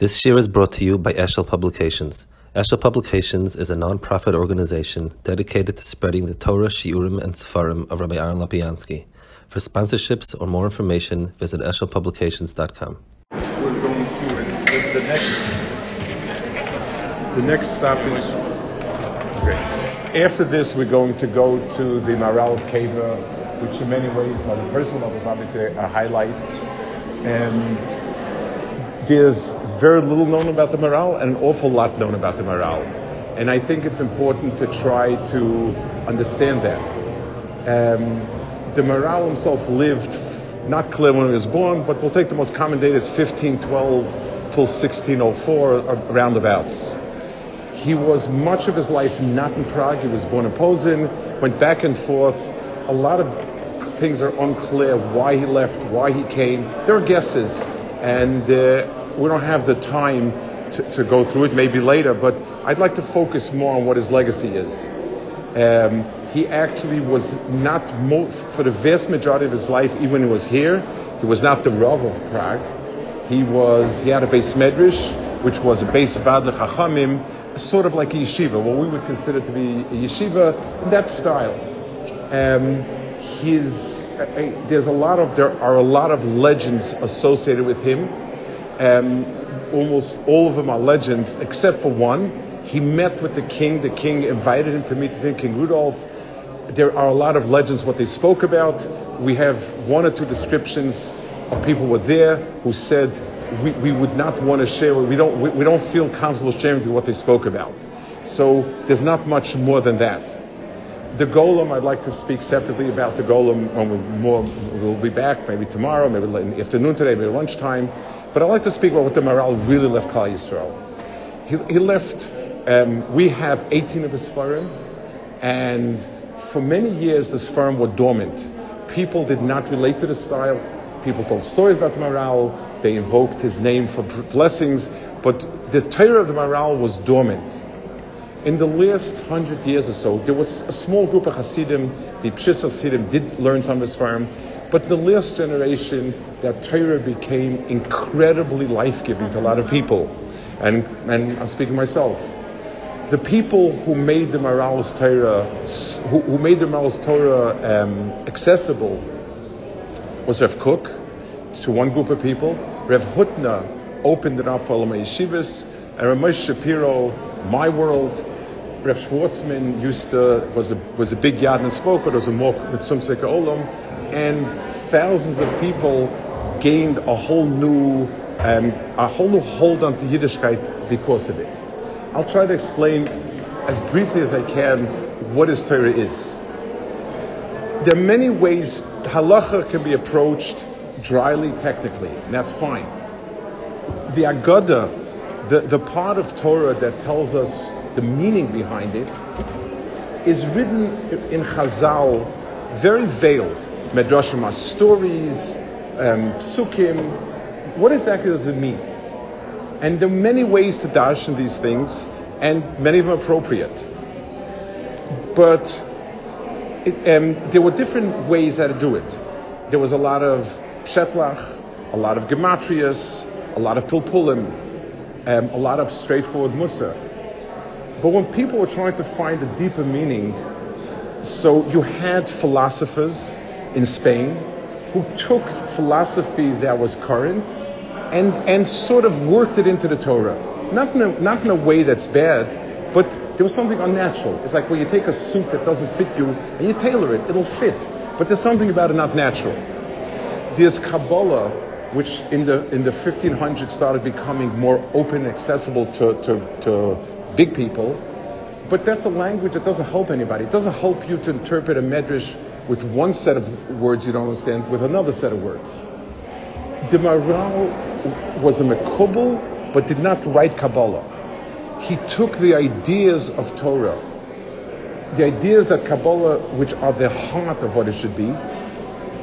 This year is brought to you by Eshel Publications. Eshel Publications is a non-profit organization dedicated to spreading the Torah, Shiurim, and Sefarim of Rabbi Aaron Lapiansky. For sponsorships or more information, visit eshelpublications.com. We're going to the, the next. The next stop is. After this, we're going to go to the Maharal Keva, which in many ways, on a personal level, is obviously a highlight. And there's very little known about the Maharal and an awful lot known about the Maharal. And I think it's important to try to understand that. Um, the Maral himself lived not clear when he was born, but we'll take the most common date, it's 1512 till 1604, roundabouts. He was much of his life not in Prague. He was born in Posen, went back and forth. A lot of things are unclear why he left, why he came. There are guesses, and uh, we don't have the time to, to, go through it, maybe later, but I'd like to focus more on what his legacy is. Um, he actually was not, mo- for the vast majority of his life, even when he was here, he was not the Rav of Prague. He was, he had a beis medrash, which was a base Vadle Chachamim, sort of like a yeshiva, what we would consider to be a yeshiva in that style. Um, his, uh, uh, there's a lot of, there are a lot of legends associated with him. Um, almost all of them are legends, except for one. He met with the king. The king invited him to meet with King Rudolph. There are a lot of legends what they spoke about. We have one or two descriptions of people were there who said we, we would not want to share. We don't we, we don't feel comfortable sharing with what they spoke about. So there's not much more than that. The golem, I'd like to speak separately about the golem when we more. We'll be back maybe tomorrow, maybe in the afternoon today, maybe lunchtime. But I'd like to speak about what the Maharal really left Klal Yisrael. He, he left. Um, we have 18 of his Sfarim, and for many years the Sfarim were dormant. People did not relate to the style. People told stories about the Maharal. They invoked his name for blessings, but the Torah of the Maharal was dormant. In the last hundred years or so, there was a small group of Hasidim, the Pshis Hasidim did learn some of his farm, but the last generation, that Torah became incredibly life-giving to a lot of people. And, and I'm speaking myself. The people who made the Maharal's Torah, who, who made the Maharal's Torah um, accessible, was Rav Kook to one group of people. Rev Hutner opened it up for Lama Yeshivas, and Ramesh Shapiro, My World, Rev Schwartzman used to, was a, was a big yad and spoke, but it was a more Mitzum Olam, and thousands of people gained a whole new, um, a whole new hold on to Yiddishkeit because of it. I'll try to explain as briefly as I can what his Torah is. There are many ways halacha can be approached dryly technically, and that's fine. The Agada, the, the part of Torah that tells us the meaning behind it, is written in Chazal very veiled. Medrashim are stories, um, psukim. What exactly does it mean? And there are many ways to darshan these things, and many of them appropriate. But it, um, there were different ways how to do it. There was a lot of Shetlach, a lot of Gematrias, a lot of Pilpulim, um, a lot of straightforward Musa. But when people were trying to find a deeper meaning, so you had philosophers in Spain who took philosophy that was current and, and sort of worked it into the Torah. Not in, a, not in a way that's bad, but there was something unnatural. It's like when you take a suit that doesn't fit you and you tailor it, it'll fit. But there's something about it not natural. There's Kabbalah, which in the in the 1500s started becoming more open accessible to, to, to big people. But that's a language that doesn't help anybody. It doesn't help you to interpret a medrash with one set of words you don't understand with another set of words. The Maharal was a Mekubal, but did not write Kabbalah. He took the ideas of Torah, the ideas that Kabbalah, which are the heart of what it should be,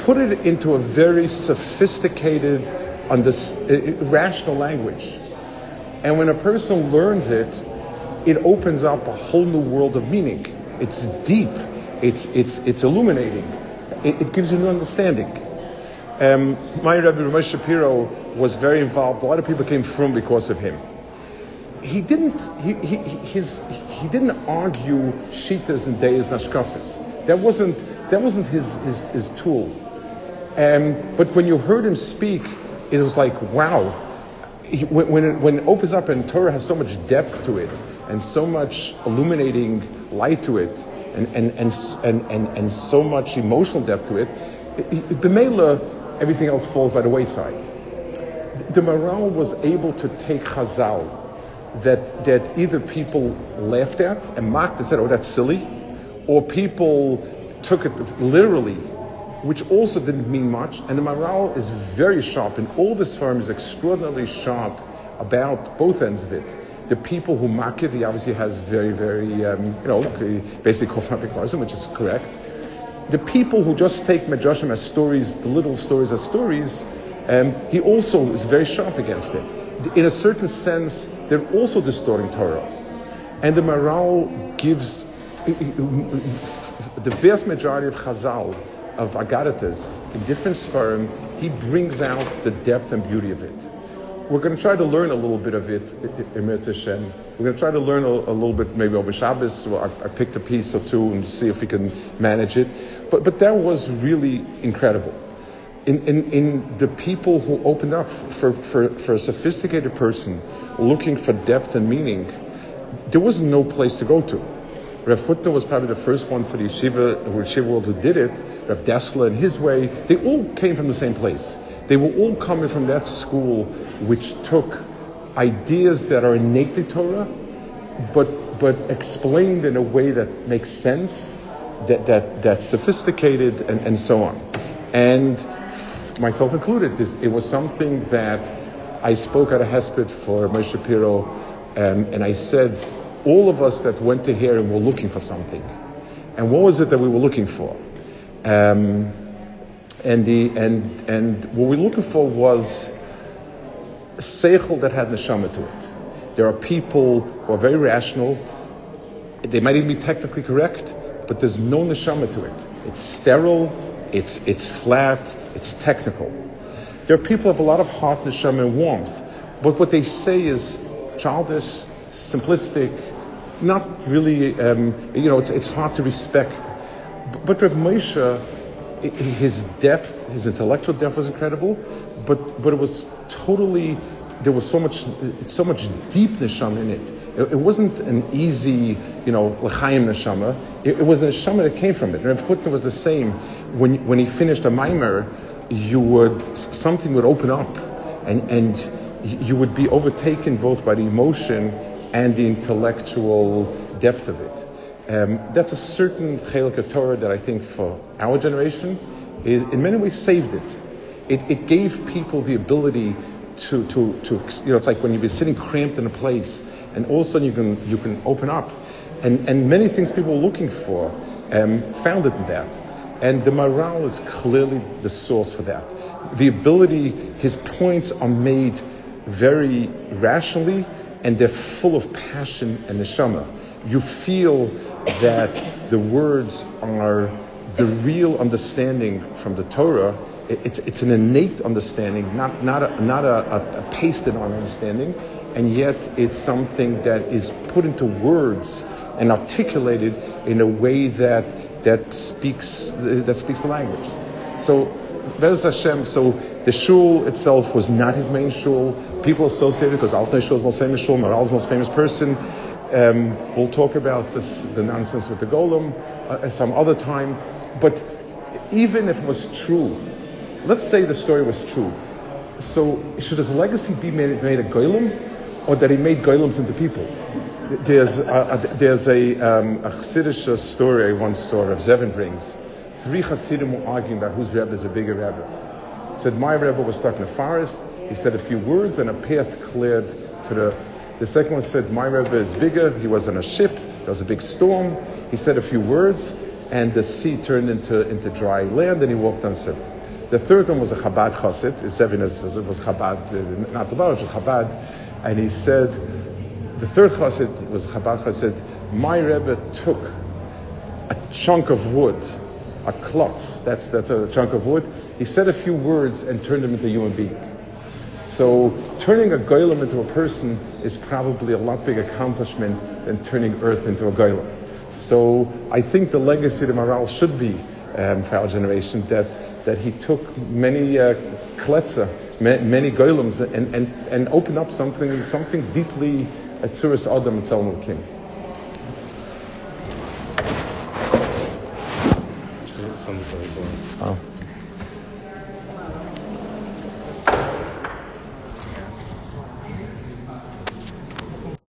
put it into a very sophisticated, under, uh, rational language. And when a person learns it, it opens up a whole new world of meaning. It's deep. It's, it's, it's illuminating. It, it gives you new understanding. Um, my Rabbi Ramesh Shapiro was very involved. A lot of people came from because of him. He didn't. He, he, his, he didn't argue shitas and days nashkafis. That wasn't. That wasn't his his, his tool. Um, but when you heard him speak, it was like wow. He, when, when, it, when it opens up and Torah has so much depth to it and so much illuminating light to it and, and, and, and, and, and so much emotional depth to it, B'meila, everything else falls by the wayside. The Maharal was able to take Chazal that, that either people laughed at and mocked and said, oh, that's silly, or people took it literally, which also didn't mean much. And the Maharal is very sharp, and all this firm is extraordinarily sharp about both ends of it. The people who mock it, he obviously has very, very, um, you know, basically calls out which is correct the people who just take Medrashim as stories, the little stories as stories, um, he also is very sharp against it. In a certain sense, they're also distorting Torah. And the Maharal gives the vast majority of Chazal, of Agaritas, in different Sfarim, he brings out the depth and beauty of it. We're going to try to learn a little bit of it in Hashem. We're going to try to learn a, a little bit maybe over Shabbos. I, I picked a piece or two and see if we can manage it. But, but that was really incredible. In, in, in the people who opened up for, for, for a sophisticated person looking for depth and meaning, there was no place to go to. Rav Hutner was probably the first one for the yeshiva, the yeshiva world who did it. Rav Dessler in his way, they all came from the same place. They were all coming from that school which took ideas that are innate to Torah, but, but explained in a way that makes sense that, that, that's sophisticated and, and so on. And myself included, this, it was something that I spoke at a Hesped for Moshe Shapiro, um, and I said, all of us that went to and were looking for something. And what was it that we were looking for? Um, and, the, and, and what we were looking for was a seichel that had neshama to it. There are people who are very rational. They might even be technically correct, but there's no neshama to it. It's sterile, it's, it's flat, it's technical. There are people who have a lot of heart, neshama, and warmth, but what they say is childish, simplistic, not really, um, you know, it's, it's hard to respect. But Rav Moshe, his depth, his intellectual depth was incredible, but, but it was totally, there was so much, so much deep neshama in it. It, it wasn't an easy, you know, l'chaim neshama. It, it, was the neshama that came from it. Rav Hutner was the same. When, when he finished a mimer, you would, something would open up and, and you would be overtaken both by the emotion and the intellectual depth of it. Um, that's a certain chelik Torah that I think for our generation is in many ways saved it. It, it gave people the ability to, to, to, you know, it's like when you've been sitting cramped in a place and all of a sudden you can you can open up, and and many things people were looking for um, found it in that, and the Maharal is clearly the source for that. The ability, his points are made very rationally, and they're full of passion and neshama. You feel that the words are the real understanding from the Torah. It's, it's an innate understanding, not, not, a, not a, a, pasted on understanding and yet it's something that is put into words and articulated in a way that that speaks that speaks the language. So, Bez Hashem. So the shul itself was not his main shul. People associated because Altneu Shul is the most famous shul, Maharal's the most famous person. Um, we'll talk about this, the nonsense with the golem uh, some other time. But even if it was true, let's say the story was true. So should his legacy be made, made a golem, or that he made golems into people. There's a, a there's a, um, a Chassidish story I once saw of Zevin brings. Three Chassidim were arguing about whose Rebbe is a bigger Rebbe. Said my Rebbe was stuck in a forest. He said a few words and a path cleared to the. The second one said my Rebbe is bigger. He was on a ship. There was a big storm. He said a few words and the sea turned into, into dry land and he walked on surface. The third one was a Chabad Chassid. Zevin was Chabad, uh, not the Baruch, Chabad and he said, the third chassid was Chabad chassid, my Rebbe took a chunk of wood, a klotz, that's, that's a chunk of wood, he said a few words and turned him into a human being. So turning a goylem into a person is probably a lot bigger accomplishment than turning earth into a goylem. So I think the legacy of Maharal should be um, for our generation that that he took many uh, kletzer, many golems, and, and, and opened up something something deeply Atzuris Adam and King. Oh.